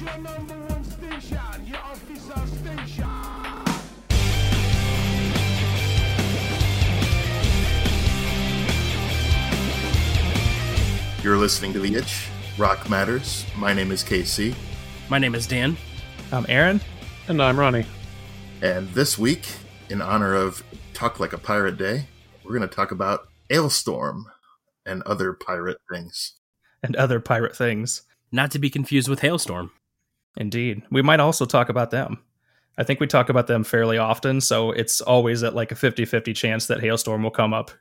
your number one station, your official station. You're listening to The Itch, Rock Matters. My name is KC, My name is Dan. I'm Aaron. And I'm Ronnie. and this week, in honor of Talk Like a Pirate Day, we're going to talk about Alestorm and other pirate things. and other pirate things. Not to be confused with Halestorm. Indeed. We might also talk about them. I think we talk about them fairly often, so it's always at like a 50 50 chance that Halestorm will come up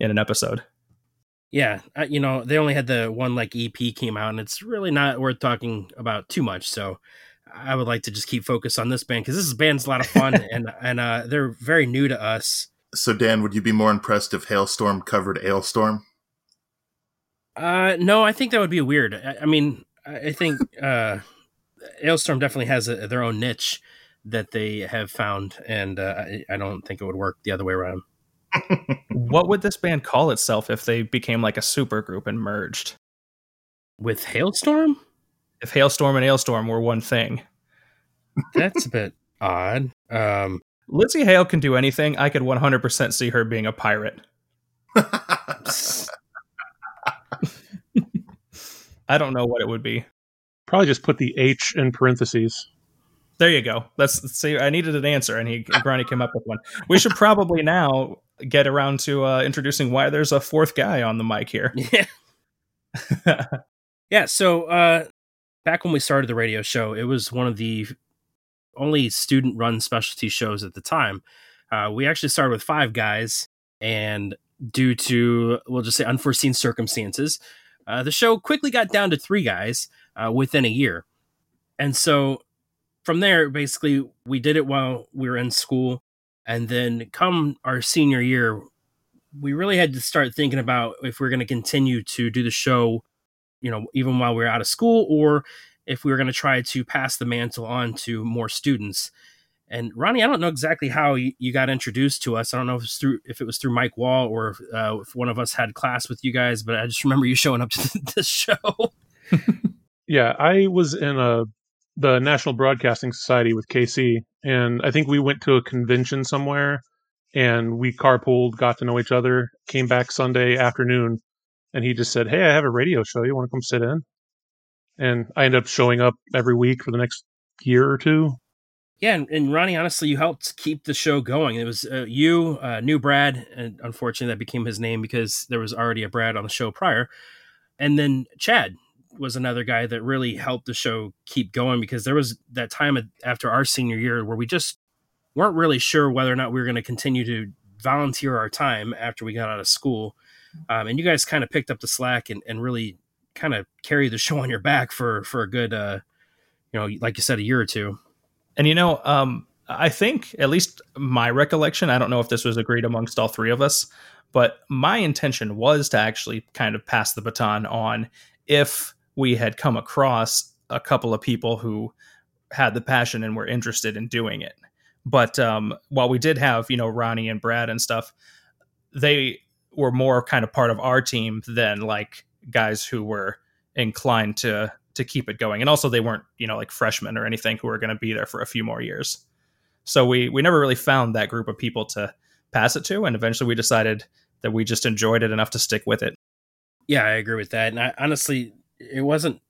in an episode. Yeah, you know, they only had the one like EP came out, and it's really not worth talking about too much. So I would like to just keep focus on this band because this band's a lot of fun, and and uh, they're very new to us. So, Dan, would you be more impressed if Halestorm covered Alestorm? Uh, no, I think that would be weird. I, I mean, I I think uh, Alestorm definitely has a, their own niche that they have found, and uh, I, I don't think it would work the other way around. What would this band call itself if they became like a super group and merged? With Halestorm, If Halestorm and Alestorm were one thing. that's a bit odd. Um, Lzzy Hale can do anything. I could 100% see her being a pirate. I don't know what it would be. Probably just put the H in parentheses. There you go. Let's see. I needed an answer, and he Granny came up with one. We should probably now get around to uh, introducing why there's a fourth guy on the mic here. Yeah. yeah. So uh, back when we started the radio show, it was one of the only student run specialty shows at the time. Uh, we actually started with five guys, and due to, we'll just say, unforeseen circumstances, uh, the show quickly got down to three guys uh, within a year. And so from there, basically, we did it while we were in school. And then come our senior year, we really had to start thinking about if we are going to continue to do the show, you know, even while we are out of school, or if we were going to try to pass the mantle on to more students. And Ronnie, I don't know exactly how you, got introduced to us. I don't know if it's through if it was through Mike Wall or uh, if one of us had class with you guys, but I just remember you showing up to the show. Yeah, I was in a the National Broadcasting Society with KC, and I think we went to a convention somewhere, and we carpooled, got to know each other, came back Sunday afternoon, and he just said, "Hey, I have a radio show. You want to come sit in?" And I ended up showing up every week for the next year or two. Yeah, and, and Ronnie, honestly, you helped keep the show going. It was uh, you, uh, new Brad, and unfortunately, that became his name because there was already a Brad on the show prior, and then Chad was another guy that really helped the show keep going because there was that time after our senior year where we just weren't really sure whether or not we were going to continue to volunteer our time after we got out of school, um, and you guys kind of picked up the slack and, and really kind of carried the show on your back for for a good, uh, you know, like you said, a year or two. And you know, um, I think at least my recollection, I don't know if this was agreed amongst all three of us, but my intention was to actually kind of pass the baton on if we had come across a couple of people who had the passion and were interested in doing it. But um, while we did have, you know, Ronnie and Brad and stuff, they were more kind of part of our team than like guys who were inclined to to keep it going. And also they weren't, you know, like freshmen or anything who were going to be there for a few more years. So we we never really found that group of people to pass it to and eventually we decided that we just enjoyed it enough to stick with it. Yeah, I agree with that. And I honestly, it wasn't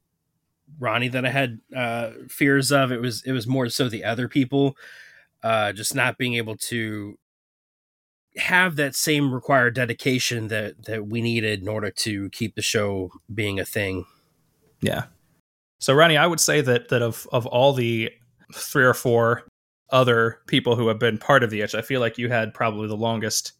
Ronnie that I had uh, fears of. It was it was more so the other people, uh, just not being able to have that same required dedication that that we needed in order to keep the show being a thing. Yeah. So Ronnie, I would say that that of of all the three or four other people who have been part of the itch, I feel like you had probably the longest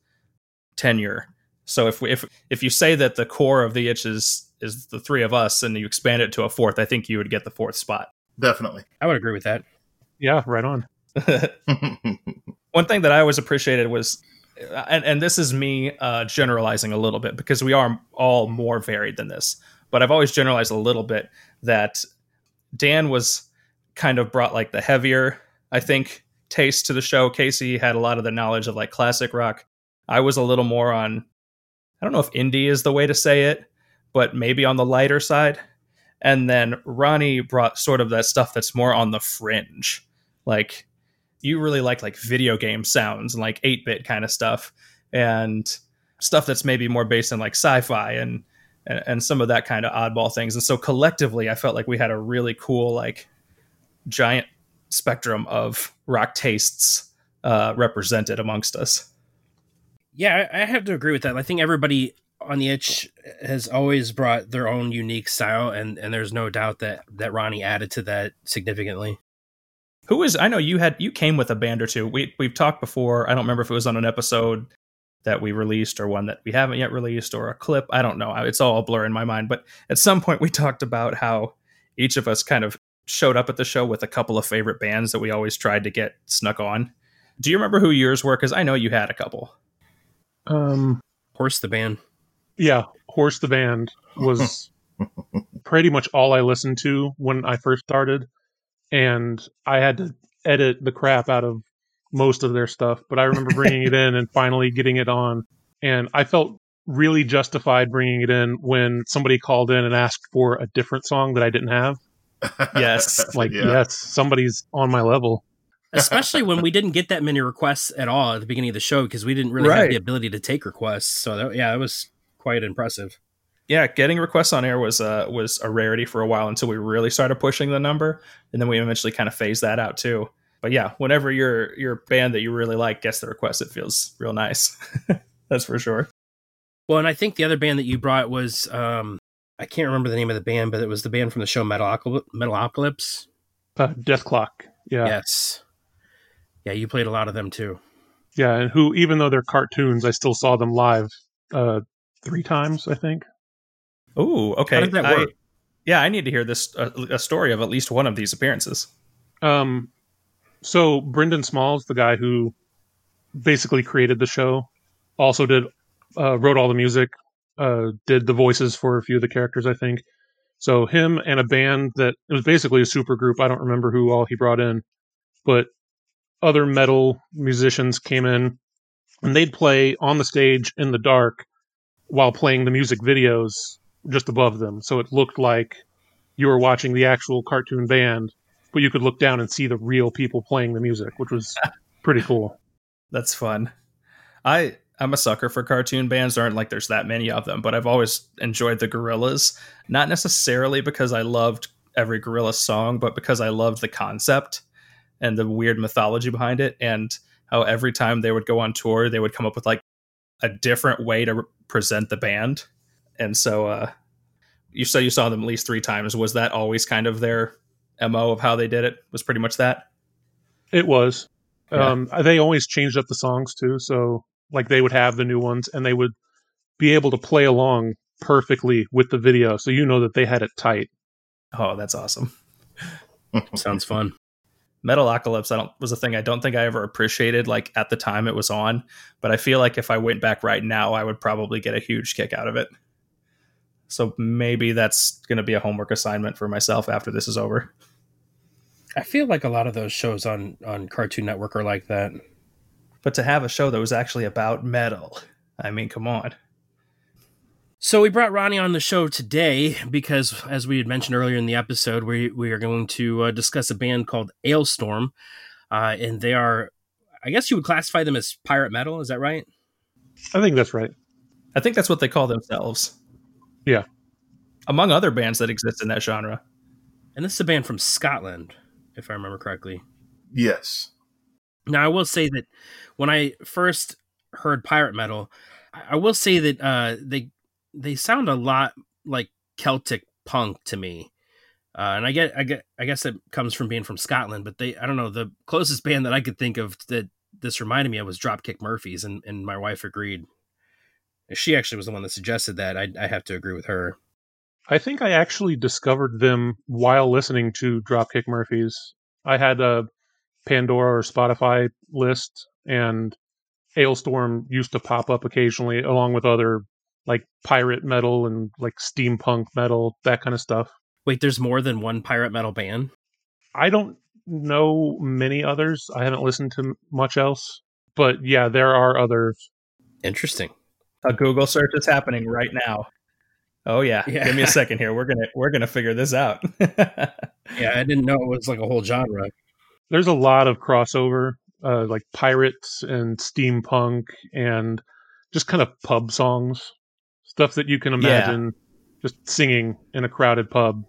tenure. So if we, if if you say that the core of the itch is is the three of us and you expand it to a fourth, I think you would get the fourth spot. Definitely. I would agree with that. Yeah, right on. One thing that I always appreciated was, and, and this is me uh, generalizing a little bit because we are all more varied than this, but I've always generalized a little bit that Dan was kind of brought like the heavier, I think, taste to the show. Casey had a lot of the knowledge of like classic rock. I was a little more on, I don't know if indie is the way to say it, but maybe on the lighter side. And then Ronnie brought sort of that stuff that's more on the fringe. Like you really like like video game sounds and like 8-bit kind of stuff and stuff that's maybe more based in like sci-fi and and, and some of that kind of oddball things. And so collectively I felt like we had a really cool like giant spectrum of rock tastes uh, represented amongst us. Yeah, I I have to agree with that. I think everybody on the itch has always brought their own unique style, and and there's no doubt that that Ronnie added to that significantly. Who is I know you had you came with a band or two. We we've talked before. I don't remember if it was on an episode that we released or one that we haven't yet released or a clip. I don't know. It's all a blur in my mind. But at some point we talked about how each of us kind of showed up at the show with a couple of favorite bands that we always tried to get snuck on. Do you remember who yours were? Because I know you had a couple. Um, Horse the band. Yeah, Horse the Band was pretty much all I listened to when I first started, and I had to edit the crap out of most of their stuff. But I remember bringing it in and finally getting it on, and I felt really justified bringing it in when somebody called in and asked for a different song that I didn't have. Yes, Like, Yeah. yes, somebody's on my level. Especially when we didn't get that many requests at all at the beginning of the show because we didn't really have the ability to take requests. So that, yeah, it was quite impressive. yeah, getting requests on air was uh, was a rarity for a while until we really started pushing the number, and then we eventually kind of phased that out too. But yeah, whenever your your band that you really like gets the request, it feels real nice. That's for sure. Well, and I think the other band that you brought was um, I can't remember the name of the band, but it was the band from the show Metalocalypse. Metalocalypse. Uh, Dethklok, yeah. Yes. Yeah, you played a lot of them too. Yeah, and who, even though they're cartoons, I still saw them live uh, three times, I think. Ooh, okay. How did that I- work? yeah, I need to hear this uh, a story of at least one of these appearances. Um, so Brendon Smalls, the guy who basically created the show, also did uh, wrote all the music, uh, did the voices for a few of the characters, I think. So him and a band that it was basically a super group. I don't remember who all he brought in, but other metal musicians came in and they'd play on the stage in the dark while playing the music videos just above them. So it looked like you were watching the actual cartoon band, but you could look down and see the real people playing the music, which was pretty cool. That's fun. I I'm a sucker for cartoon bands. There aren't like there's that many of them, but I've always enjoyed the Gorillaz. Not necessarily because I loved every Gorilla song, but because I loved the concept and the weird mythology behind it, and how every time they would go on tour, they would come up with like a different way to present the band. And so, uh, you said you saw them at least three times. Was that always kind of their mo of how they did it? Was pretty much that. It was. Yeah. Um, they always changed up the songs too, so like they would have the new ones and they would be able to play along perfectly with the video, so you know that they had it tight. Oh, that's awesome. Sounds fun. Metalocalypse I don't was a thing I don't think I ever appreciated like at the time it was on, but I feel like if I went back right now, I would probably get a huge kick out of it. So maybe that's going to be a homework assignment for myself after this is over. I feel like a lot of those shows on on Cartoon Network are like that. But to have a show that was actually about metal, I mean, come on. So we brought Ronnie on the show today because, as we had mentioned earlier in the episode, we we are going to uh, discuss a band called Alestorm, uh, and they are, I guess you would classify them as pirate metal. Is that right? I think that's right. I think that's what they call themselves. Yeah. Among other bands that exist in that genre. And this is a band from Scotland, if I remember correctly. Yes. Now, I will say that when I first heard pirate metal, I I will say that uh, they they sound a lot like Celtic punk to me. Uh, and I get, I get, I guess it comes from being from Scotland, but they, I don't know, the closest band that I could think of that this reminded me of was Dropkick Murphys, and, and my wife agreed. She actually was the one that suggested that. I, I have to agree with her. I think I actually discovered them while listening to Dropkick Murphys. I had a Pandora or Spotify list, and Alestorm used to pop up occasionally, along with other like pirate metal and like steampunk metal, that kind of stuff. Wait, there's more than one pirate metal band? I don't know many others. I haven't listened to much else, but yeah, there are others. Interesting. A Google search is happening right now. Oh yeah. Yeah. Give me a second here. We're gonna we're gonna figure this out. Yeah, I didn't know it was like a whole genre. There's a lot of crossover, uh, like pirates and steampunk and just kind of pub songs, stuff that you can imagine just singing in a crowded pub.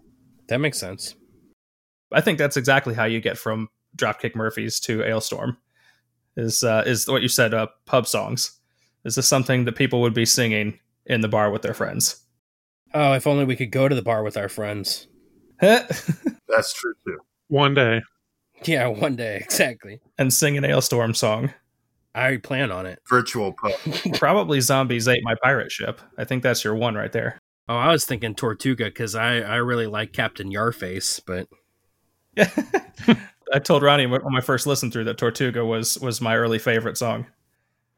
That makes sense. I think that's exactly how you get from Dropkick Murphys to Alestorm. Is uh, is what you said? Uh, pub songs. Is this something that people would be singing in the bar with their friends? Oh, if only we could go to the bar with our friends. That's true too. One day, Yeah, one day, exactly. and sing an Alestorm song. I plan on it. Virtual pub. Probably zombies ate my pirate ship. I think that's your one right there. Oh, I was thinking Tortuga because I, I really like Captain Yarrface, but I told Ronnie on my first listen through that Tortuga was was my early favorite song.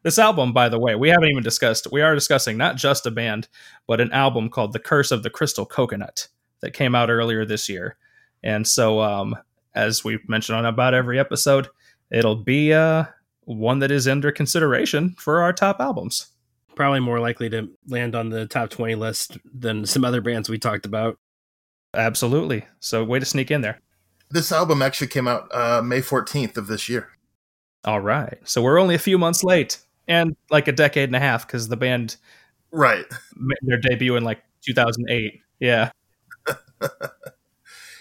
This album, by the way, we haven't even discussed. We are discussing not just a band, but an album called "The Curse of the Crystal Coconut" that came out earlier this year. And so, um, as we've mentioned on about every episode, it'll be uh, one that is under consideration for our top albums. probably more likely to land on the top 20 list than some other bands we talked about. Absolutely. So, way to sneak in there. This album actually came out uh, May 14th of this year. All right. So we're only a few months late, and like a decade and a half because the band Right. made their debut in like 2008. Yeah.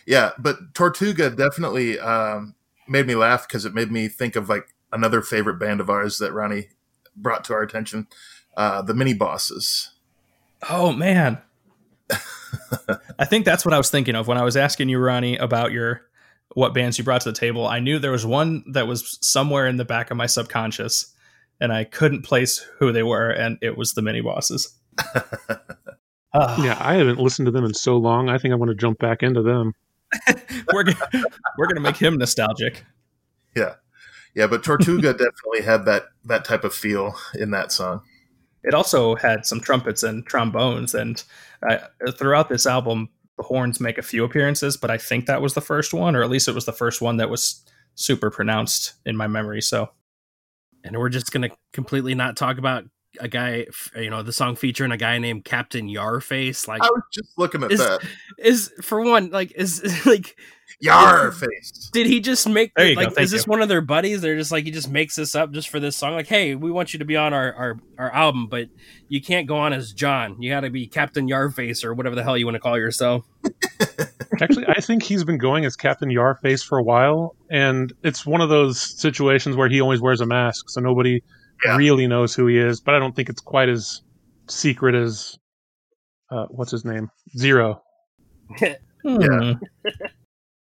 Yeah, but Tortuga definitely um, made me laugh because it made me think of like another favorite band of ours that Ronnie brought to our attention, uh, the Minibosses. Oh man. I think that's what I was thinking of when I was asking you, Ronnie, about your what bands you brought to the table. I knew there was one that was somewhere in the back of my subconscious, and I couldn't place who they were, and it was the Minibosses. Ah, yeah, I haven't listened to them in so long. I think I want to jump back into them. we're gonna, we're gonna make him nostalgic. Yeah, yeah, but Tortuga definitely had that that type of feel in that song. It also had some trumpets and trombones, and uh, throughout this album, the horns make a few appearances. But I think that was the first one, or at least it was the first one that was super pronounced in my memory. So And we're just going to completely not talk about a guy, you know, the song featuring a guy named Captain Yarrface. Like, I was just looking at Is- that. is for one, like, is like, Yar face. did he just make, There you go, like, thank is this you. one of their buddies? They're just like, he just makes this up just for this song. Like, hey, we want you to be on our, our, our album, but you can't go on as John. You got to be Captain Yarrface or whatever the hell you want to call yourself. Actually, I think he's been going as Captain Yarrface for a while, and it's one of those situations where he always wears a mask, so nobody Yeah. really knows who he is. But I don't think it's quite as secret as uh, what's his name, Zero. hmm.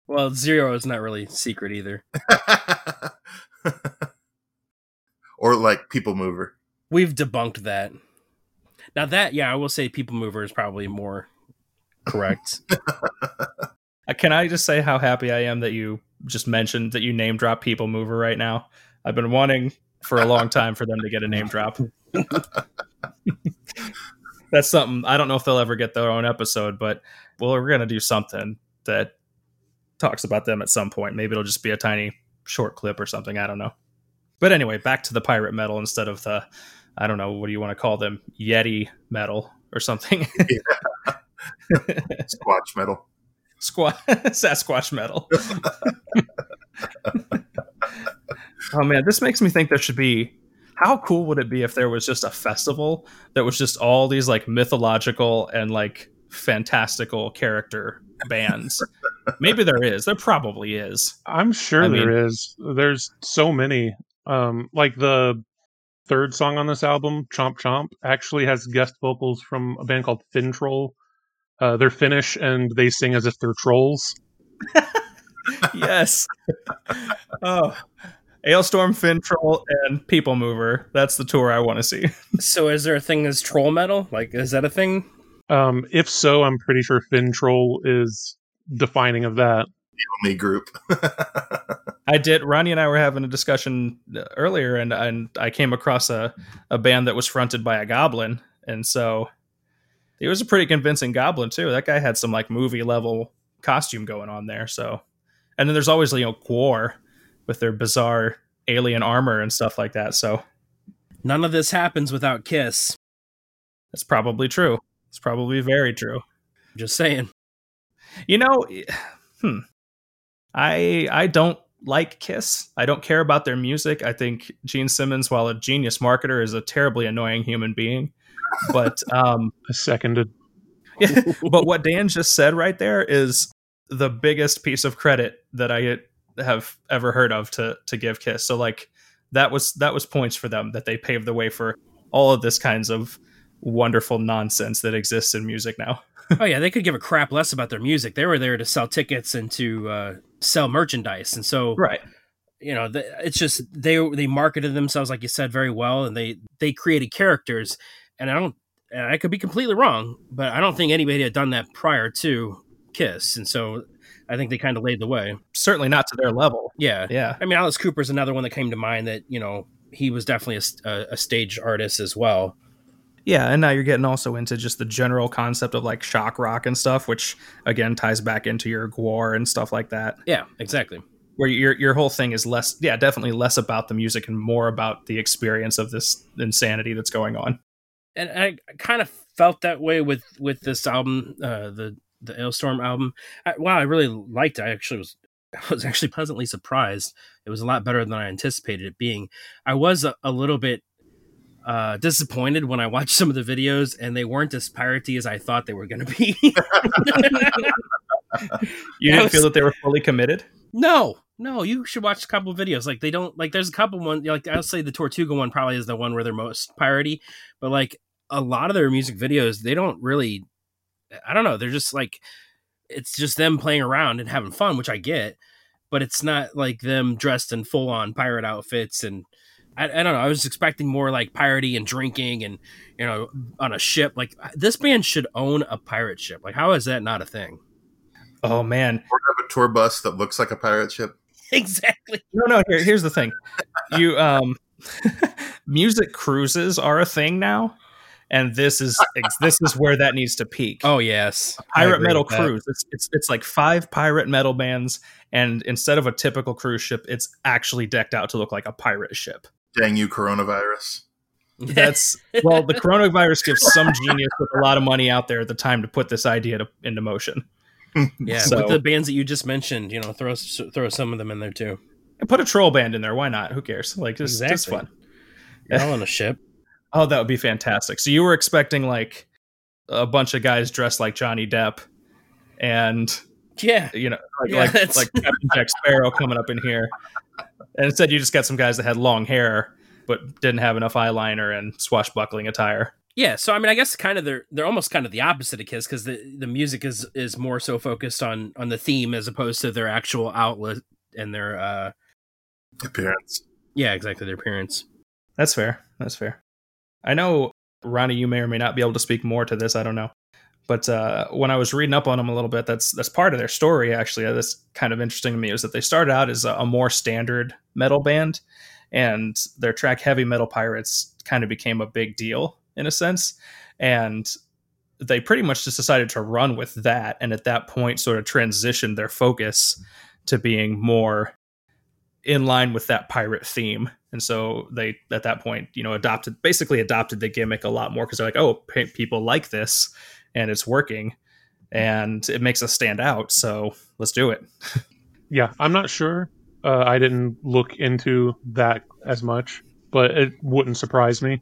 Well, Zero is not really secret either. or like People Mover. We've debunked that. Now that, yeah, I will say People Mover is probably more correct. Uh, Can I just say how happy I am that you just mentioned that you name drop People Mover right now? I've been wanting for a long time for them to get a name drop. That's something I don't know if they'll ever get their own episode, but well, we're gonna do something that talks about them at some point. Maybe it'll just be a tiny short clip or something. I don't know. But anyway, back to the pirate metal instead of the I don't know what do you want to call them Yeti metal or something. Squatch metal. Squat Sasquatch metal. oh man, this makes me think there should be. How cool would it be if there was just a festival that was just all these like mythological and like fantastical character bands? Maybe there is. There probably is. I'm sure I there mean- is. There's so many. Um, like the third song on this album, Chomp Chomp, actually has guest vocals from a band called Finntroll. Uh, they're Finnish and they sing as if they're trolls. yes. oh. Alestorm, Fin Troll, and People Mover. That's the tour I want to see. so is there a thing as troll metal? Like, is that a thing? Um, if so, I'm pretty sure Finntroll is defining of that. Only group. I did. Ronnie and I were having a discussion uh, earlier, and and I came across a a band that was fronted by a goblin, and so he was a pretty convincing goblin too. That guy had some like movie level costume going on there. So, and then there's always you know Gwar with their bizarre alien armor and stuff like that. So None of this happens without Kiss. that's probably true. It's probably very true. I'm Just saying. You know, hmm. I I don't like Kiss. I don't care about their music. I think Gene Simmons, while a genius marketer, is a terribly annoying human being. But um, Seconded. yeah, but what Dan just said right there is the biggest piece of credit that I have ever heard of to to give Kiss. So like that was that was points for them that they paved the way for all of this kinds of wonderful nonsense that exists in music now. oh yeah, they could give a crap less about their music. They were there to sell tickets and to uh, sell merchandise, and so Right. you know, the, it's just they they marketed themselves like you said very well, and they they created characters. And I don't, and I could be completely wrong, but I don't think anybody had done that prior to Kiss, and so I think they kind of laid the way. Certainly not to their level. Yeah, Yeah. I mean, Alice Cooper's another one that came to mind that you know he was definitely a stage artist as well. Yeah, and now you're getting also into just the general concept of like shock rock and stuff, which again ties back into your Gwar and stuff like that. Yeah, exactly. Where your your whole thing is less, yeah, definitely less about the music and more about the experience of this insanity that's going on. and I kind of felt that way with with this album, uh, the the Alestorm album. I, wow, I really liked it. I actually was I was actually pleasantly surprised. It was a lot better than I anticipated it being. I was a, a little bit uh, disappointed when I watched some of the videos, and they weren't as piratey as I thought they were going to be. You didn't was- feel that they were fully committed. No, no, you should watch a couple of videos. Like they don't like. There's a couple one. Like I'll say the Tortuga one probably is the one where they're most piratey, but like a lot of their music videos, they don't really. I don't know. They're just like it's just them playing around and having fun, which I get, but it's not like them dressed in full on pirate outfits and. I, I don't know. I was expecting more like piratey and drinking and you know on a ship. Like this band should own a pirate ship. Like how is that not a thing? Oh man, Or have a tour bus that looks like a pirate ship. Exactly. no, no. Here, here's the thing. You um, music cruises are a thing now, and this is this is where that needs to peak. Oh yes, I pirate metal with cruise. It's, it's it's like five pirate metal bands, and instead of a typical cruise ship, it's actually decked out to look like a pirate ship. Dang you, coronavirus. That's well, the coronavirus gives some genius with a lot of money out there at the time to put this idea to, into motion. Yeah, So- with the bands that you just mentioned, you know, throw throw some of them in there too. And put a troll band in there. Why not? Who cares? Like just, just Exactly. fun. You're all on a ship. Oh, that would be fantastic. So you were expecting like a bunch of guys dressed like Johnny Depp, and Yeah, you know, like Yeah, like, like Captain Jack Sparrow coming up in here. And instead, you just got some guys that had long hair but didn't have enough eyeliner and swashbuckling attire. yeah. So I mean, I guess kind of they're they're almost kind of the opposite of Kiss because the the music is is more so focused on on the theme as opposed to their actual outlet and their uh Appearance. yeah exactly their appearance. That's fair. That's fair. I know, Ronnie, you may or may not be able to speak more to this. I don't know. But uh, when I was reading up on them a little bit, that's that's part of their story. Actually, Uh, that's kind of interesting to me. Is that they started out as a, a more standard metal band, and their track "Heavy Metal Pirates" kind of became a big deal in a sense, and they pretty much just decided to run with that, and at that point, sort of transitioned their focus to being more in line with that pirate theme. And so they, at that point, you know, adopted basically adopted the gimmick a lot more because they're like, oh, pe- people like this and it's working and it makes us stand out. So let's do it. Yeah, I'm not sure. Uh, I didn't look into that as much, but it wouldn't surprise me.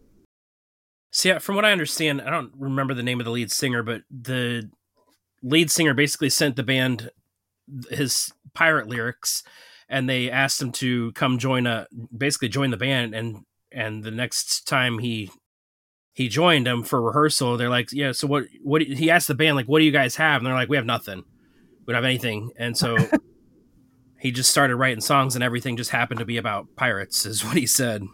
So yeah, from what I understand, I don't remember the name of the lead singer, but the lead singer basically sent the band his pirate lyrics, and they asked him to come join a basically join the band. And and the next time he he joined them for rehearsal, they're like, yeah. So what? What? He asked the band like, what do you guys have? And they're like, we have nothing. We don't have anything. And so. He just started writing songs, and everything just happened to be about pirates, is what he said.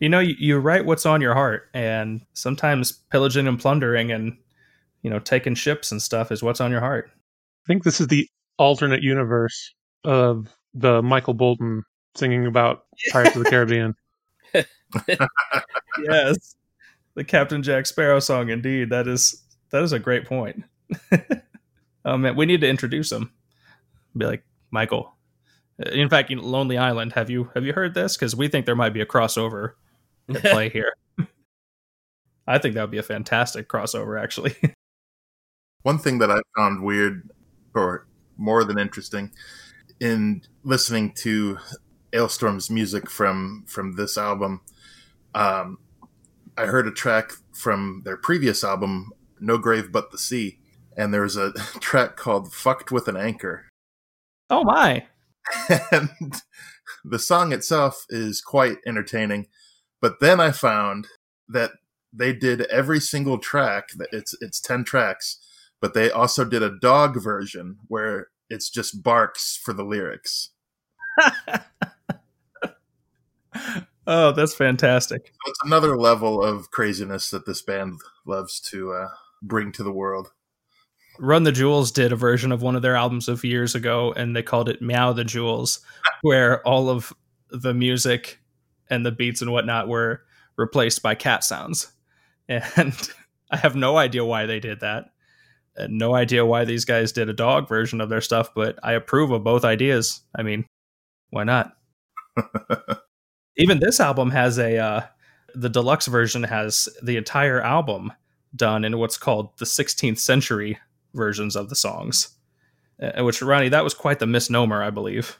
You know, you, you write what's on your heart, and sometimes pillaging and plundering and you know taking ships and stuff is what's on your heart. I think this is the alternate universe of the Michael Bolton singing about Pirates of the Caribbean. yes, the Captain Jack Sparrow song. Indeed, that is that is a great point. oh man, we need to introduce him. Be like Michael. Uh, In fact, you know, Lonely Island. Have you have you heard this? Because we think there might be a crossover at play here. I think that would be a fantastic crossover, actually. One thing that I found weird, or more than interesting, in listening to Alestorm's music from from this album, um, I heard a track from their previous album, No Grave But the Sea, and there's a track called "Fucked with an Anchor," Oh my. and the song itself is quite entertaining. But then I found that they did every single track. That it's it's ten tracks, but they also did a dog version where it's just barks for the lyrics. oh, that's fantastic. It's another level of craziness that this band loves to uh, bring to the world. Run the Jewels did a version of one of their albums of years ago, and they called it Meow the Jewels, where all of the music and the beats and whatnot were replaced by cat sounds. And I have no idea why they did that. And no idea why these guys did a dog version of their stuff, but I approve of both ideas. I mean, why not? Even this album has a uh, the deluxe version has the entire album done in what's called the 16th century versions of the songs. Uh, which Ronnie, that was quite the misnomer, I believe.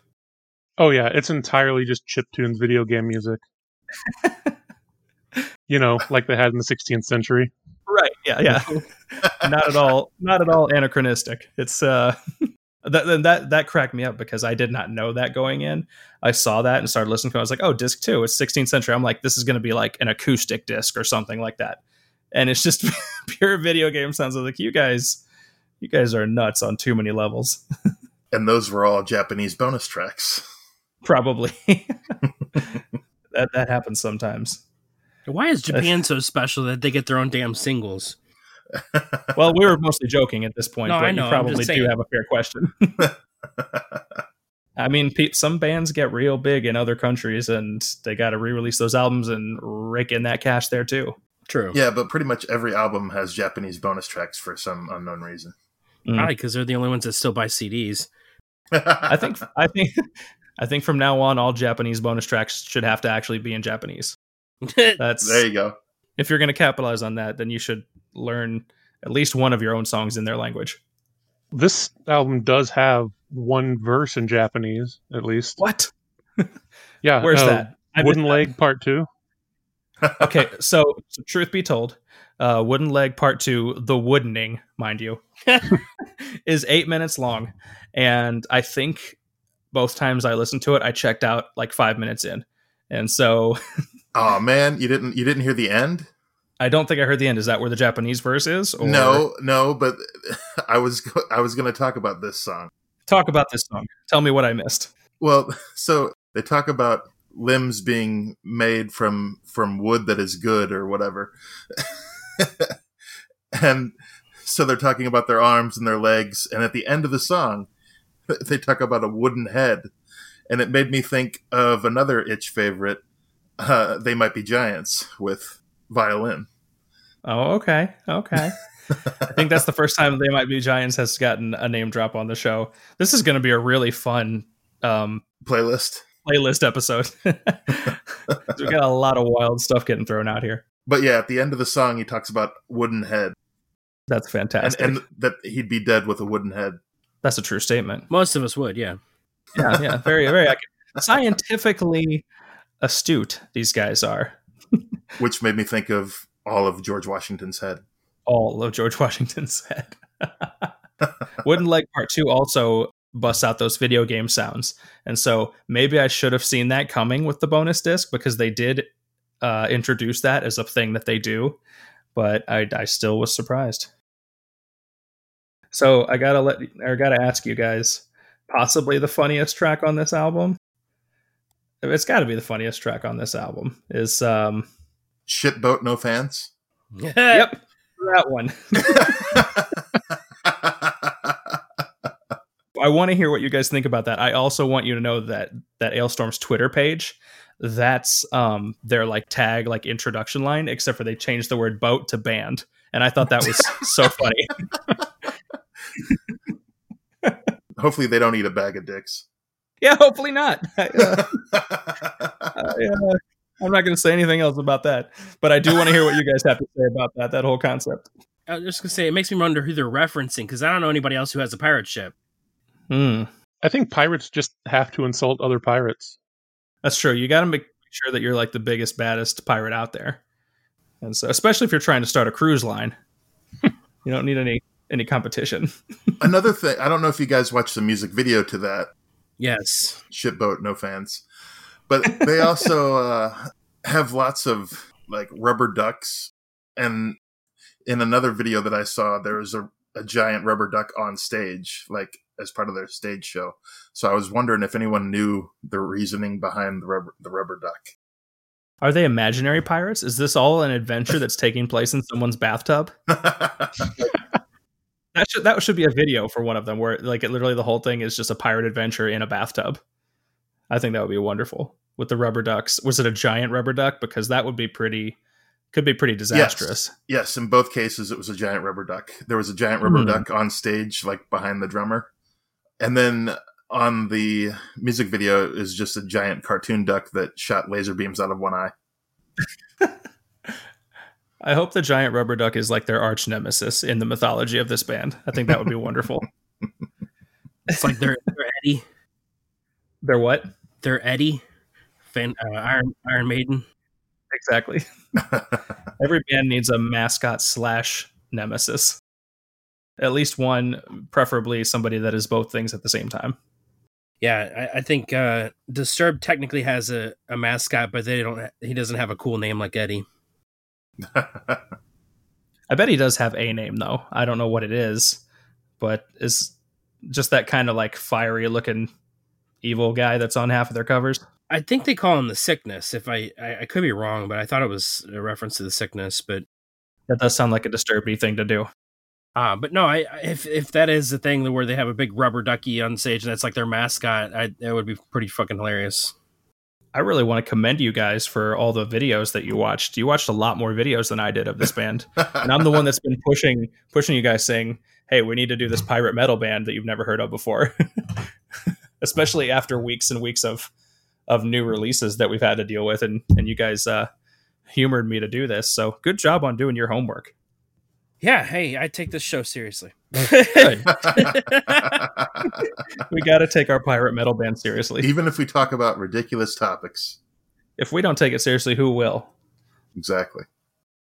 Oh yeah, it's entirely just chip chiptunes video game music. you know, like they had in the 16th century. Right. Yeah. Yeah. not at all. Not at all anachronistic. It's uh, that that that cracked me up because I did not know that going in. I saw that and started listening to. it. I was like, oh, disc two. It's 16th century. I'm like, this is going to be like an acoustic disc or something like that. And it's just pure video game sounds. I was like, you guys, you guys are nuts on too many levels. And those were all Japanese bonus tracks. Probably. that that happens sometimes. Why is Japan so special that they get their own damn singles? Well, we were mostly joking at this point, No, but I know, you probably do have a fair question. I mean, some bands get real big in other countries, and they got to re-release those albums and rake in that cash there too. True. yeah, but pretty much every album has Japanese bonus tracks for some unknown reason. Mm. Probably because they're the only ones that still buy CDs. I think, I think, I think from now on, all Japanese bonus tracks should have to actually be in Japanese. That's there you go. if you're going to capitalize on that, then you should learn at least one of your own songs in their language. This album does have one verse in Japanese, at least. What? Yeah. Where's uh, that? I Wooden missed Leg Part Two. Okay, so, so truth be told, uh, Wooden Leg Part Two, the woodening, mind you, is eight minutes long, and I think both times I listened to it, I checked out like five minutes in, and so Oh man, you didn't you didn't hear the end? I don't think I heard the end. Is that where the Japanese verse is? Or No, no, but I was I was going to talk about this song. talk about this song. Tell me what I missed. Well, so they talk about limbs being made from from wood that is good or whatever. and so they're talking about their arms and their legs and at the end of the song they talk about a wooden head and it made me think of another itch favorite uh, they might be giants with violin Oh, okay, okay. I think that's the first time they might be giants has gotten a name drop on the show. This is going to be a really fun um, playlist playlist episode. we got a lot of wild stuff getting thrown out here. but yeah at the end of the song he talks about wooden head That's fantastic. and that he'd be dead with a wooden head that's a true statement. Most of us would, yeah. Yeah, yeah, very, very accurate. scientifically astute. These guys are which made me think of all of george washington's head all of George Washington's head. Wooden Leg Part Two also busts out those video game sounds, and so maybe I should have seen that coming with the bonus disc because they did uh, introduce that as a thing that they do, but I, I still was surprised. So I gotta let or gotta ask you guys, possibly the funniest track on this album. It's got to be the funniest track on this album. Is um, shitboat no fans yep, that one. I want to hear what you guys think about that. I also want you to know that that Alestorm's Twitter page, that's um their like tag like introduction line, except for they changed the word boat to band, and I thought that was so funny. Hopefully, they don't eat a bag of dicks. Yeah, hopefully not. I, uh, uh, yeah, I'm not going to say anything else about that, but I do want to hear what you guys have to say about that that whole concept. I was just gonna say it makes me wonder who they're referencing because I don't know anybody else who has a pirate ship. Hmm. I think pirates just have to insult other pirates. That's true. You got to make sure that you're like the biggest, baddest pirate out there, and so especially if you're trying to start a cruise line, you don't need any any competition. Another thing, I don't know if you guys watched the music video to that Yes. shipboat, no fans, but they also uh, have lots of like rubber ducks. And in another video that I saw, there was a, a giant rubber duck on stage, like as part of their stage show. So I was wondering if anyone knew the reasoning behind the rubber the rubber duck. Are they imaginary pirates? Is this all an adventure that's taking place in someone's bathtub? That should that should be a video for one of them where like it literally the whole thing is just a pirate adventure in a bathtub. I think that would be wonderful with the rubber ducks. Was it a giant rubber duck? Because that would be pretty could be pretty disastrous. yes, in both cases, it was a giant rubber duck. There was a giant rubber Hmm. duck on stage, like behind the drummer, and then on the music video is just a giant cartoon duck that shot laser beams out of one eye. I hope the giant rubber duck is like their arch nemesis in the mythology of this band. I think that would be wonderful. It's like they're, they're Eddie. They're what? They're Eddie. Fan, uh, Iron Iron Maiden. Exactly. Every band needs a mascot slash nemesis. At least one, preferably somebody that is both things at the same time. Yeah, I, I think uh, Disturbed technically has a, a mascot, but they don't. He doesn't have a cool name like Eddie. I bet he does have a name though. I don't know what it is, but is just that kind of like fiery looking evil guy that's on half of their covers. I think they call him the Sickness. If I, I I could be wrong, but I thought it was a reference to the Sickness. But That does sound like a disturbing thing to do. uh, but no, I if if that is the thing where they have a big rubber ducky on stage and that's like their mascot, I that would be pretty fucking hilarious. I really want to commend you guys for all the videos that you watched. You watched a lot more videos than I did of this band. and I'm the one that's been pushing pushing you guys saying, "Hey, we need to do this pirate metal band that you've never heard of before." Especially after weeks and weeks of of new releases that we've had to deal with and and you guys uh humored me to do this. So, good job on doing your homework. Yeah, hey, I take this show seriously. We got to take our pirate metal band seriously. Even if we talk about ridiculous topics. If we don't take it seriously, who will? Exactly.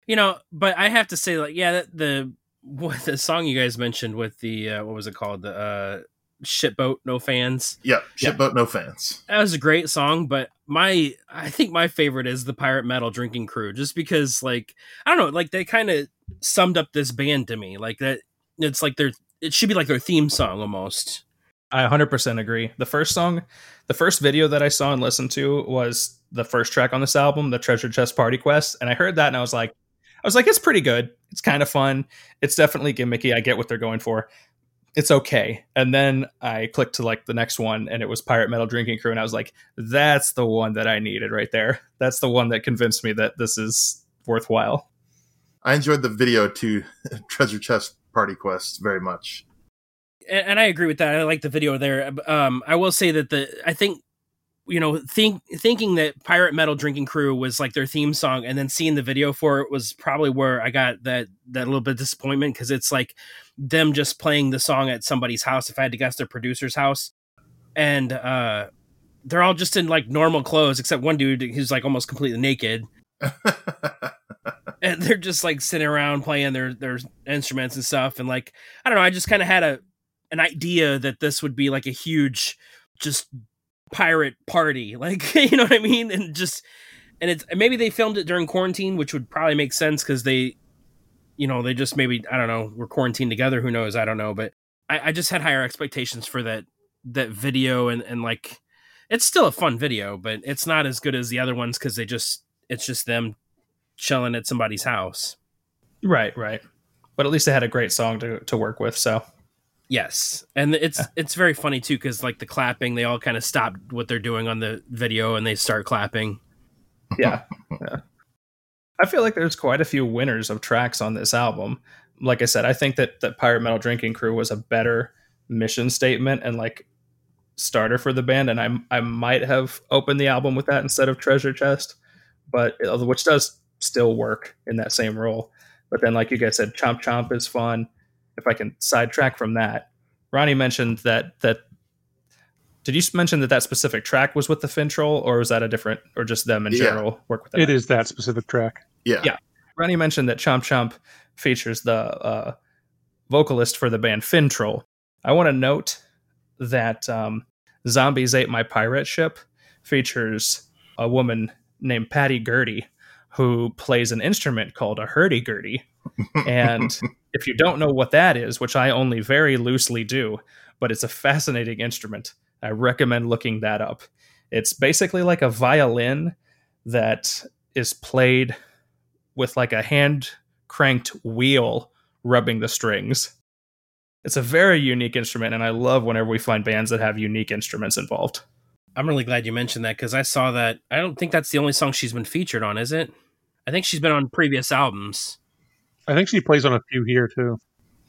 you know, but I have to say, like, yeah, that, the what the song you guys mentioned with the uh, what was it called, the uh, shipboat, no fans. Yep. Shipboat, no fans. That was a great song, but my I think my favorite is the Pirate Metal Drinking Crew, just because like I don't know, like they kind of summed up this band to me, like that. It's like their it should be like their theme song almost. I 100% agree. The first song, the first video that I saw and listened to was the first track on this album, the Treasure Chest Party Quest, and I heard that and I was like I was like it's pretty good. It's kind of fun. It's definitely gimmicky. I get what they're going for. It's okay. And then I clicked to like the next one and it was Pirate Metal Drinking Crew and I was like that's the one that I needed right there. That's the one that convinced me that this is worthwhile. I enjoyed the video to Treasure Chest Party Quest very much. and, and I agree with that. I like the video there. Um, I will say that the I think you know think thinking that Pirate Metal Drinking Crew was like their theme song, and then seeing the video for it was probably where I got that that little bit of disappointment because it's like them just playing the song at somebody's house. If I had to guess, their producer's house, and uh, they're all just in like normal clothes except one dude who's like almost completely naked. and they're just like sitting around playing their their instruments and stuff and like i don't know i just kind of had a an idea that this would be like a huge just pirate party like you know what i mean and just and it's and maybe they filmed it during quarantine which would probably make sense because they you know they just maybe i don't know we're quarantined together who knows i don't know but i, I just had higher expectations for that that video and and like it's still a fun video but it's not as good as the other ones because they just it's just them chilling at somebody's house Right, right. But at least they had a great song to, to work with. So Yes, and it's it's very funny too because like the clapping, they all kind of stop what they're doing on the video and they start clapping. yeah, yeah. I feel like there's quite a few winners of tracks on this album. Like I said, I think that that Pirate Metal Drinking Crew was a better mission statement and like starter for the band, and I I might have opened the album with that instead of Treasure Chest, but uh, which does still work in that same role. But then, like you guys said, Chomp Chomp is fun. If I can sidetrack from that, Ronnie mentioned that that. Did you mention that that specific track was with the Finntroll, or was that a different, or just them in Yeah. general work with that? It is that specific track. Yeah. Yeah. Ronnie mentioned that Chomp Chomp features the uh, vocalist for the band Finntroll. I want to note that um, Zombies Ate My Pirate Ship features a woman named Patty Gurdy who plays an instrument called a hurdy-gurdy. And if you don't know what that is, which I only very loosely do, but it's a fascinating instrument, I recommend looking that up. It's basically like a violin that is played with like a hand cranked wheel rubbing the strings. It's a very unique instrument, and I love whenever we find bands that have unique instruments involved. I'm really glad you mentioned that because I saw that. I don't think that's the only song she's been featured on, is it? I think she's been on previous albums. I think she plays on a few here too,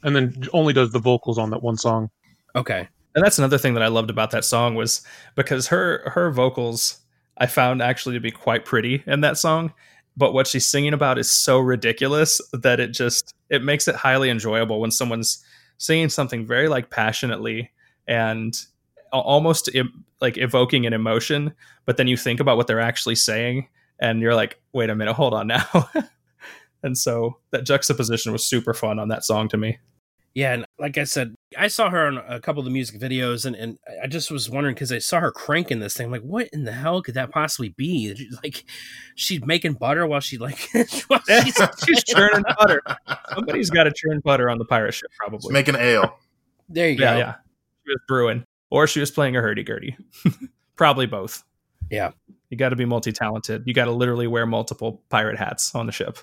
and then only does the vocals on that one song. Okay. And that's another thing that I loved about that song was because her her vocals I found actually to be quite pretty in that song, but what she's singing about is so ridiculous that it just it makes it highly enjoyable when someone's singing something very like passionately and almost em- like evoking an emotion, but then you think about what they're actually saying and you're like, "Wait a minute, hold on now." and so that juxtaposition was super fun on that song to me. Yeah, and like I said, I saw her on a couple of the music videos, and, and I just was wondering because I saw her cranking this thing. I'm like, what in the hell could that possibly be? Like, she's making butter while she like while she's, She's churning butter. Somebody's got to churn butter on the pirate ship, She's probably. making ale. there you go. yeah, yeah. She was brewing, or she was playing a hurdy gurdy. probably both. Yeah. You got to be multi talented. You got to literally wear multiple pirate hats on the ship.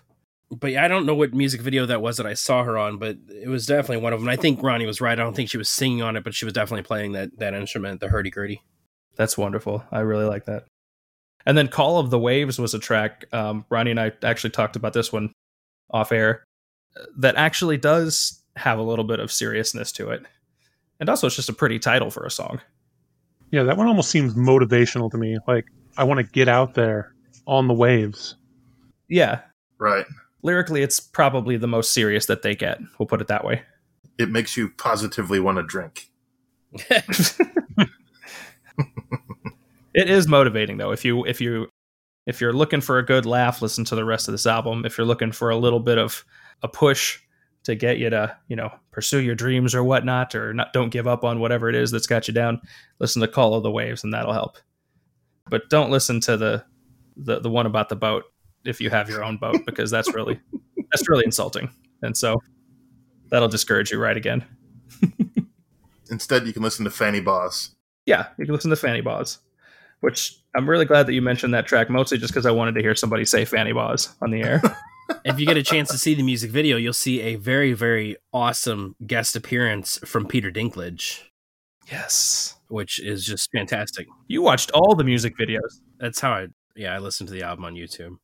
But yeah, I don't know what music video that was that I saw her on, but it was definitely one of them. I think Ronnie was right. I don't think she was singing on it, but she was definitely playing that that instrument, the hurdy gurdy. That's wonderful. I really like that. And then Call of the Waves was a track. Um, Ronnie and I actually talked about this one off air uh, that actually does have a little bit of seriousness to it. And also, it's just a pretty title for a song. Yeah, that one almost seems motivational to me. Like I want to get out there on the waves. Yeah. Right. Lyrically, it's probably the most serious that they get. We'll put it that way. It makes you positively want to drink. It is motivating though. If you if you if you're looking for a good laugh, listen to the rest of this album. If you're looking for a little bit of a push to get you to you know pursue your dreams or whatnot, or not don't give up on whatever it is that's got you down, listen to Call of the Waves, and that'll help. But don't listen to the the the one about the boat if you have your own boat because that's really that's really insulting, and so that'll discourage you right again. Instead, you can listen to Fannybaws. yeah, you can listen to Fannybaws, which I'm really glad that you mentioned that track, mostly just because I wanted to hear somebody say Fannybaws on the air. if you get a chance to see the music video, you'll see a very, very awesome guest appearance from Peter Dinklage, yes. which is just fantastic. You watched all the music videos. That's how I, yeah, I listened to the album on YouTube.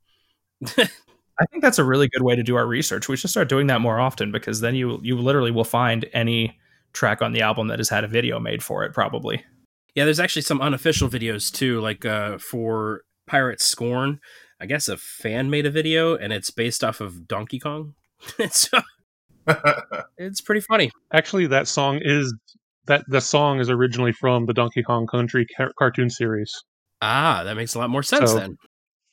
I think that's a really good way to do our research. We should start doing that more often because then you you literally will find any track on the album that has had a video made for it, probably. Yeah, there's actually some unofficial videos too, like uh, for Pirate Scorn. I guess a fan made a video, and it's based off of Donkey Kong. it's it's pretty funny. Actually, that song is that the song is originally from the Donkey Kong Country car- cartoon series. Ah, that makes a lot more sense So- then.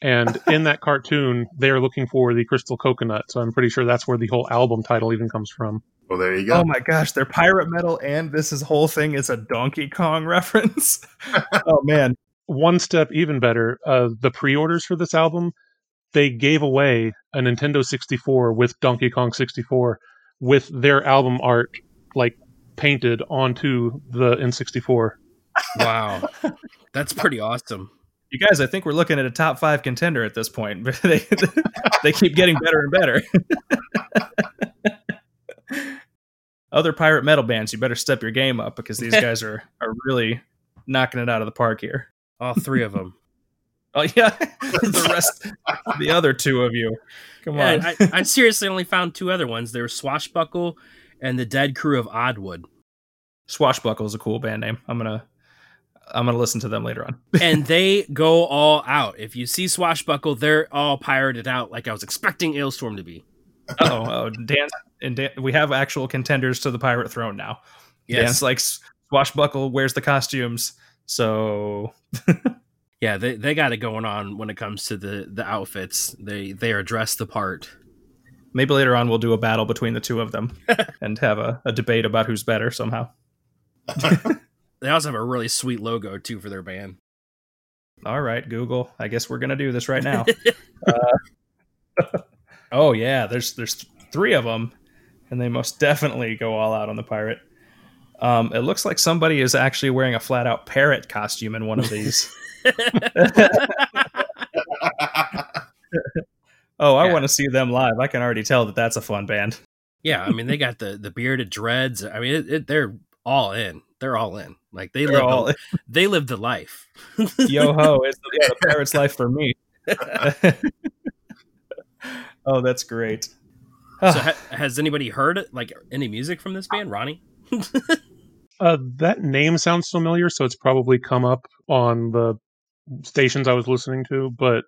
And in that cartoon, they are looking for the crystal coconut. So I'm pretty sure that's where the whole album title even comes from. well, there you go. Oh my gosh, they're pirate metal and this is whole thing is a Donkey Kong reference. oh man. One step even better, uh, the pre-orders for this album, they gave away a Nintendo 64 with Donkey Kong 64 with their album art like painted onto the N64. Wow, that's pretty awesome. You guys, I think we're looking at a top five contender at this point. they, they keep getting better and better. Other pirate metal bands, you better step your game up because these guys are, are really knocking it out of the park here. All three of them. Oh yeah, the rest, the other two of you, come on. I, I seriously only found two other ones. They were Swashbuckle and the Dread Crew of Oddwood. Swashbuckle is a cool band name. I'm gonna, I'm gonna listen to them later on. and they go all out. If you see Swashbuckle, they're all pirated out like I was expecting Alestorm to be. oh, oh, Dan and Dan, we have actual contenders to the pirate throne now. Yes. Dan's like swashbuckle wears the costumes, so Yeah, they, they got it going on when it comes to the, the outfits. They they are dressed the part. maybe later on we'll do a battle between the two of them and have a, a debate about who's better somehow. They also have a really sweet logo too for their band. All right, Google. I guess we're gonna do this right now. uh, oh yeah, there's there's three of them, and they most definitely go all out on the pirate. Um, it looks like somebody is actually wearing a flat out parrot costume in one of these. oh, I Yeah. want to see them live. I can already tell that that's a fun band. Yeah, I mean they got the the bearded dreads. I mean it, it, they're all in. They're all in. Like they live all the, they live the life. yo ho! It's the, yeah, the parrot's life for me. oh, that's great. So ha- has anybody heard like any music from this band, Ronnie? Uh, that name sounds familiar, so it's probably come up on the stations I was listening to, but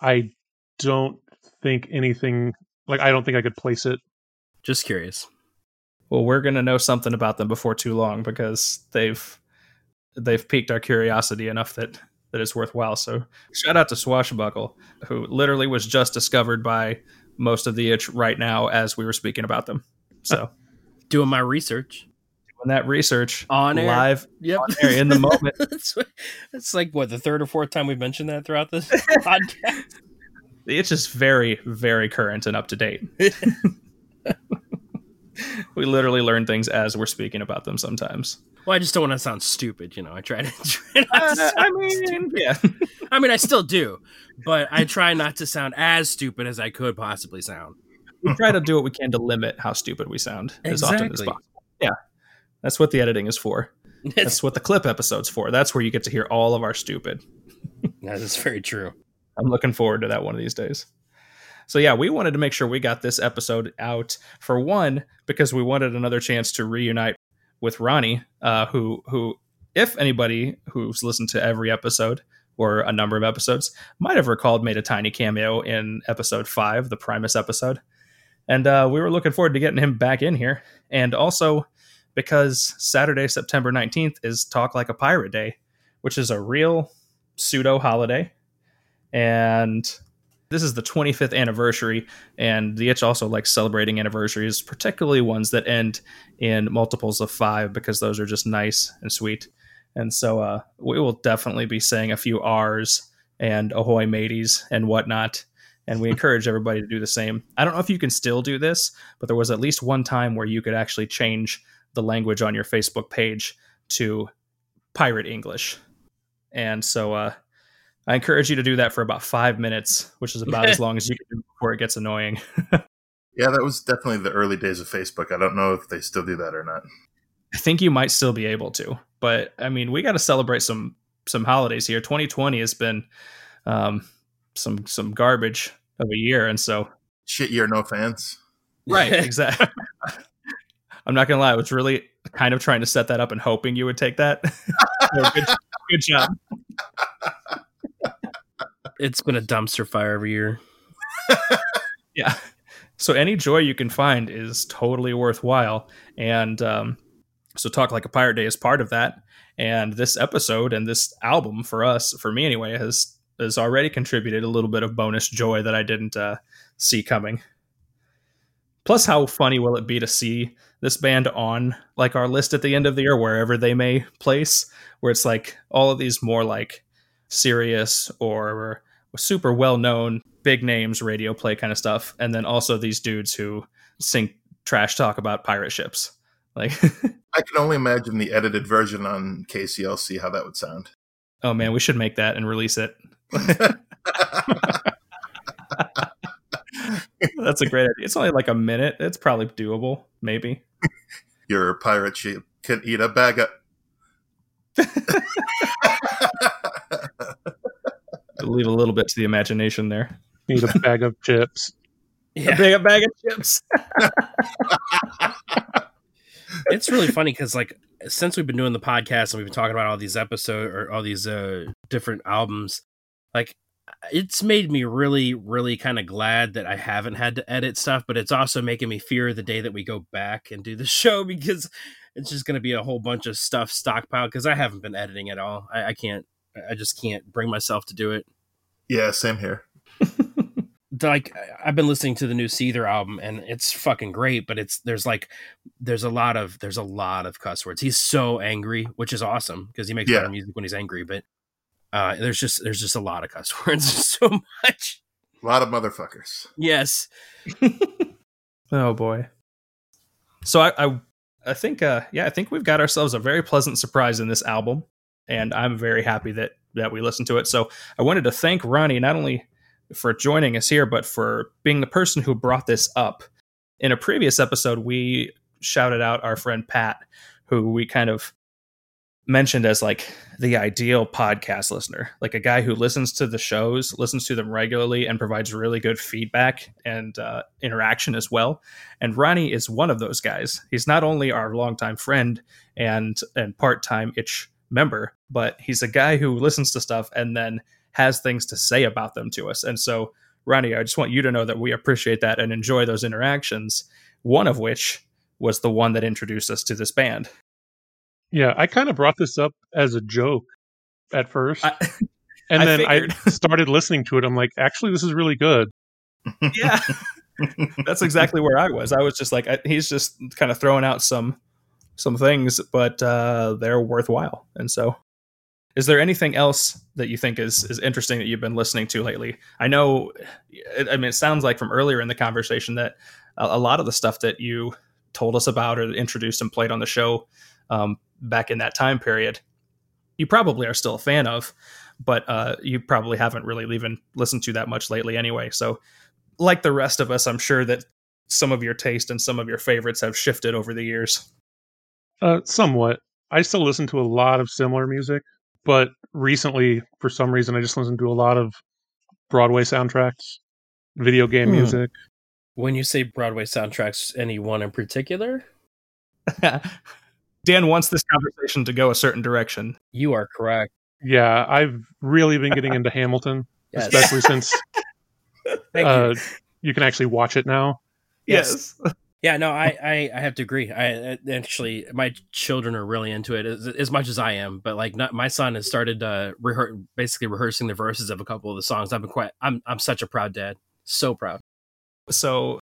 I don't think anything like I don't think I could place it. Just curious. Well, we're gonna know something about them before too long because they've they've piqued our curiosity enough that that it's worthwhile. So shout out to Swashbuckle, who literally was just discovered by most of the itch right now as we were speaking about them. So Doing my research Doing that research on air. live Yep. on air in the moment. That's It's like what the third or fourth time we've mentioned that throughout this podcast. It's just very, very current and up to date. we literally learn things as we're speaking about them sometimes. Well, I just don't want to sound stupid, you know. I try to. Try not to Uh, I mean, stupid. yeah. I mean, I still do, but I try not to sound as stupid as I could possibly sound. we try to do what we can to limit how stupid we sound as often as possible. Yeah. That's what the editing is for. That's what the clip episode's for. That's where you get to hear all of our stupid. that is very true. I'm looking forward to that one of these days. So yeah, we wanted to make sure we got this episode out for one because we wanted another chance to reunite with Ronnie, uh, who who if anybody who's listened to every episode or a number of episodes might have recalled made a tiny cameo in episode five, the Primus episode, and uh, we were looking forward to getting him back in here, and also because Saturday, September nineteenth is Talk Like a Pirate Day, which is a real pseudo holiday. And this is the 25th anniversary and the itch also likes celebrating anniversaries particularly ones that end in multiples of five because those are just nice and sweet. And so uh, we will definitely be saying a few r's and ahoy mateys and whatnot and we encourage everybody to do the same. I don't know if you can still do this but there was at least one time where you could actually change the language on your facebook page to pirate english. And so uh, I encourage you to do that for about five minutes, which is about as long as you can do before it gets annoying. Yeah, that was definitely the early days of Facebook. I don't know if they still do that or not. I think you might still be able to, but I mean, we got to celebrate some some holidays here. 2020 has been um, some some garbage of a year, and so Shit year, no fans. right, exactly. I'm not gonna lie, I was really kind of trying to set that up and hoping you would take that. So good, good job. It's been a dumpster fire every year. Yeah. So any joy you can find is totally worthwhile. And um, so Talk Like a Pirate Day is part of that. And this episode and this album for us, for me anyway, has has already contributed a little bit of bonus joy that I didn't uh, see coming. Plus, how funny will it be to see this band on like our list at the end of the year, wherever they may place, where it's like all of these more like serious or super well known big names radio play kind of stuff. And then also these dudes who sing trash talk about pirate ships. Like I can only imagine the edited version on KCLC how that would sound. oh man we should make that and release it. That's a great idea. It's only like a minute. It's probably doable maybe. Your pirate ship can eat a bag of. leave a little bit to the imagination there Need a bag of chips. Yeah, big a bag of chips it's really funny because like since we've been doing the podcast and we've been talking about all these episodes or all these uh different albums, like it's made me really, really kind of glad that I haven't had to edit stuff, but it's also making me fear the day that we go back and do the show because it's just going to be a whole bunch of stuff stockpiled because I haven't been editing at all. I, I can't, I just can't bring myself to do it. Yeah, same here. like I've been listening to the new Seether album and it's fucking great, but it's there's like there's a lot of there's a lot of cuss words. He's so angry, which is awesome because he makes Yeah. better music when he's angry. But uh, there's just there's just a lot of cuss words, so much. A lot of motherfuckers. Yes, Oh boy. So I, I I think uh yeah, I think we've got ourselves a very pleasant surprise in this album. And I'm very happy that that we listened to it. So I wanted to thank Ronnie not only for joining us here, but for being the person who brought this up. In a previous episode, we shouted out our friend Pat, who we kind of mentioned as like the ideal podcast listener, like a guy who listens to the shows, listens to them regularly, and provides really good feedback and uh, interaction as well. And Ronnie is one of those guys. He's not only our longtime friend and and part time itch member, but he's a guy who listens to stuff and then has things to say about them to us. And so, Ronnie, I just want you to know that we appreciate that and enjoy those interactions. One of which was the one that introduced us to this band. Yeah, I kind of brought this up as a joke at first, I, and I then figured. I started listening to it. I'm like, actually, this is really good. yeah, that's exactly where I was. I was just like, I, he's just kind of throwing out some some things, but uh, they're worthwhile. And so, is there anything else that you think is is interesting that you've been listening to lately? I know, I mean, it sounds like from earlier in the conversation that a, lot of the stuff that you told us about or introduced and played on the show um, back in that time period, you probably are still a fan of, but uh, you probably haven't really even listened to that much lately anyway. So, like the rest of us, I'm sure that some of your taste and some of your favorites have shifted over the years. Uh, somewhat. I still listen to a lot of similar music, but recently, for some reason, I just listen to a lot of Broadway soundtracks, video game Hmm. music. when you say Broadway soundtracks, any one in particular, Dan wants this conversation to go a certain direction. you are correct. Yeah, I've really been getting into Hamilton, Yes. especially since Thank uh, you. you can actually watch it now. Yes. Yeah, no, I, I, I have to agree. I actually, my children are really into it as, as much as I am. But like, not, my son has started uh, rehear- basically rehearsing the verses of a couple of the songs. I've been quite. I'm I'm such a proud dad. So proud. So,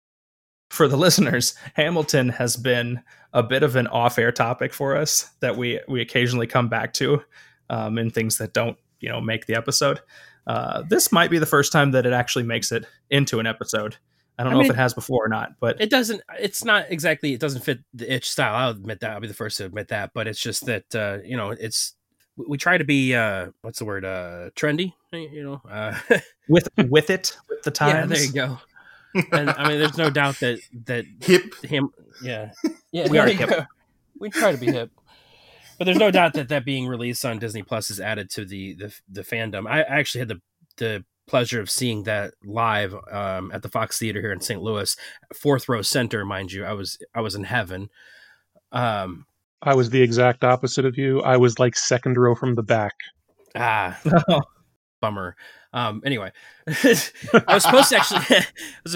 for the listeners, Hamilton has been a bit of an off-air topic for us that we we occasionally come back to um, in things that don't you know make the episode. Uh, this might be the first time that it actually makes it into an episode. I don't I know mean- if it has before or not, but It doesn't. It's not exactly. It doesn't fit the itch style. I'll admit that. I'll be the first to admit that. But it's just that uh, you know, it's we we try to be uh, what's the word? Uh, trendy. You know. Uh, with with it with the yeah, times. there you go. And I mean, there's no doubt that that Hip. him yeah yeah We are hip. go. we try to be hip but there's no doubt that that being released on disney plus is added to the the, the fandom i I actually had the the pleasure of seeing that live um, at the fox theater here in st louis fourth row center mind you i was i was in heaven um I was the exact opposite of you. I was like second row from the back. ah bummer um anyway i was supposed to actually I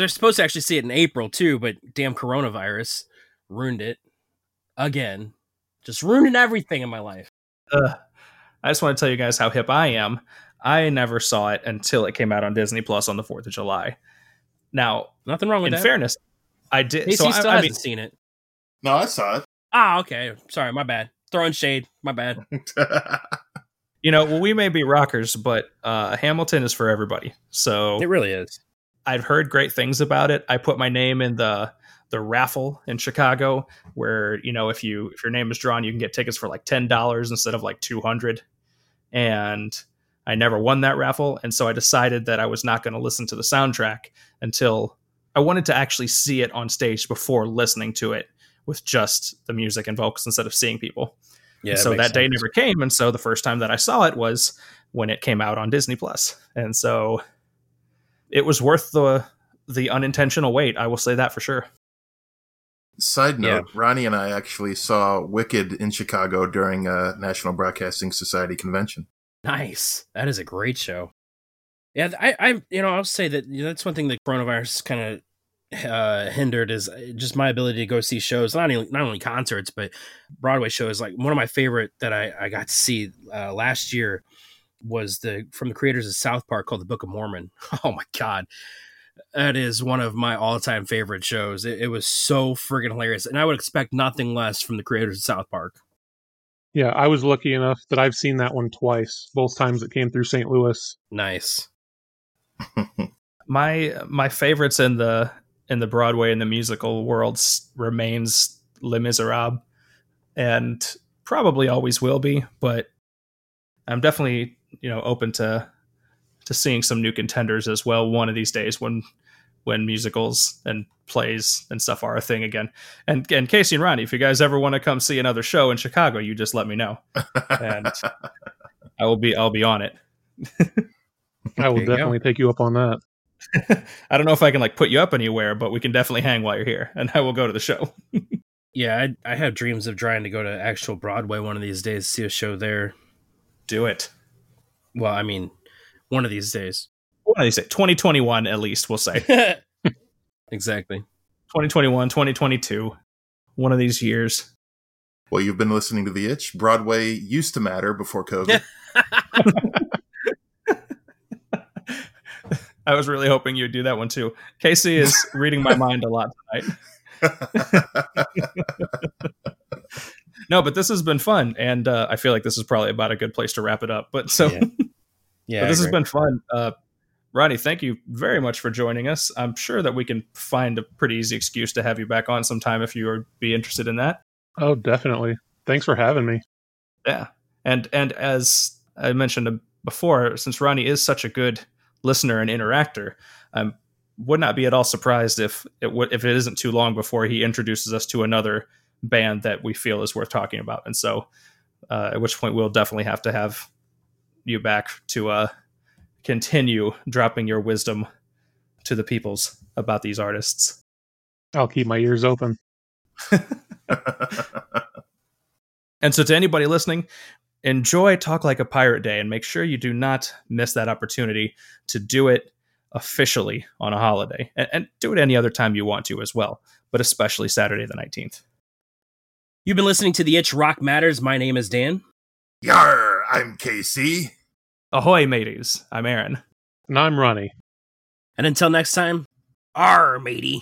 was supposed to actually see it in april too but damn coronavirus ruined it again just ruining everything in my life Ugh. I just want to tell you guys how hip I am. I never saw it until it came out on Disney Plus on the Fourth of July. Now, nothing wrong with that. in that fairness, I did. Casey so I, still I hasn't mean, seen it No, I saw it. ah okay sorry my bad throwing shade my bad you know, well, we may be rockers, but uh, Hamilton is for everybody. So it really is I've heard great things about it. I put my name in the the raffle in Chicago, where you know if you if your name is drawn, you can get tickets for like ten dollars instead of like two hundred. And I never won that raffle, and so I decided that I was not going to listen to the soundtrack until I wanted to actually see it on stage before listening to it with just the music and vocals instead of seeing people. yeah so that day never came, and so the first time that I saw it was when it came out on Disney Plus, and so it was worth the the unintentional wait. I will say that for sure. Side note: Ronnie and I actually saw Wicked in Chicago during a National Broadcasting Society convention. Nice that is a great show Yeah, I, I, you know, I'll say that you know, that's one thing that coronavirus kind of uh, hindered is just my ability to go see shows, not only not only concerts but Broadway shows. Like one of my favorite that I, I got to see uh, last year was the from the creators of South Park called the Book of Mormon. Oh my god, that is one of my all time favorite shows. It, it was so friggin' hilarious, and I would expect nothing less from the creators of South Park. Yeah, I was lucky enough that I've seen that one twice. Both times it came through St. Louis. Nice. my my favorites in the in the Broadway and the musical worlds remains Les Miserables, and probably always will be. But I'm definitely you know open to to seeing some new contenders as well one of these days when when musicals and plays and stuff are a thing again. And and Casey and Ronnie, if you guys ever want to come see another show in Chicago, you just let me know, and I will be I'll be on it. I will definitely take you up on that. I don't know if I can like put you up anywhere, but we can definitely hang while you're here, and I will go to the show. yeah, I, I have dreams of trying to go to actual Broadway one of these days, see a show there. Do it. Well, I mean, one of these days. One of these days, 2021 at least, we'll say. exactly. 2021, 2022, one of these years. Well, you've been listening to The Itch. Broadway used to matter before COVID. I was really hoping you'd do that one too. Casey is reading my mind a lot tonight. no, but this has been fun, and uh, I feel like this is probably about a good place to wrap it up. But so, yeah, yeah but this has been fun. Uh, Ronnie, thank you very much for joining us. I'm sure that we can find a pretty easy excuse to have you back on sometime if you would be interested in that. Oh, definitely. Thanks for having me. Yeah, and and as I mentioned before, since Ronnie is such a good listener and interactor. I would not be at all surprised if it w- if it isn't too long before he introduces us to another band that we feel is worth talking about. And so, uh, at which point we'll definitely have to have you back to uh, continue dropping your wisdom to the peoples about these artists. I'll keep my ears open. and so, to anybody listening, enjoy Talk Like a Pirate Day and make sure you do not miss that opportunity to do it officially on a holiday and, and, do it any other time you want to as well, but especially Saturday the 19th. You've been listening to The Itch Rock Matters. My name is Dan. Yar, I'm Casey. Ahoy, mateys. I'm Aaron. And I'm Ronnie. And until next time, R, matey.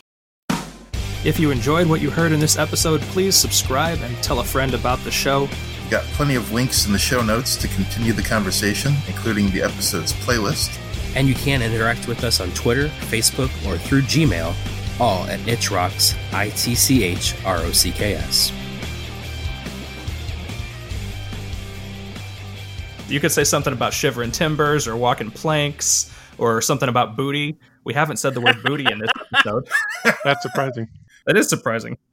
If you enjoyed what you heard in this episode, please subscribe and tell a friend about the show You got plenty of links in the show notes to continue the conversation, including the episode's playlist. And you can interact with us on Twitter, Facebook, or through Gmail, all at ItchRocks, I T C H R O C K S. You could say something about shivering timbers or walking planks or something about booty. We haven't said the word booty in this episode. That's surprising. That is surprising.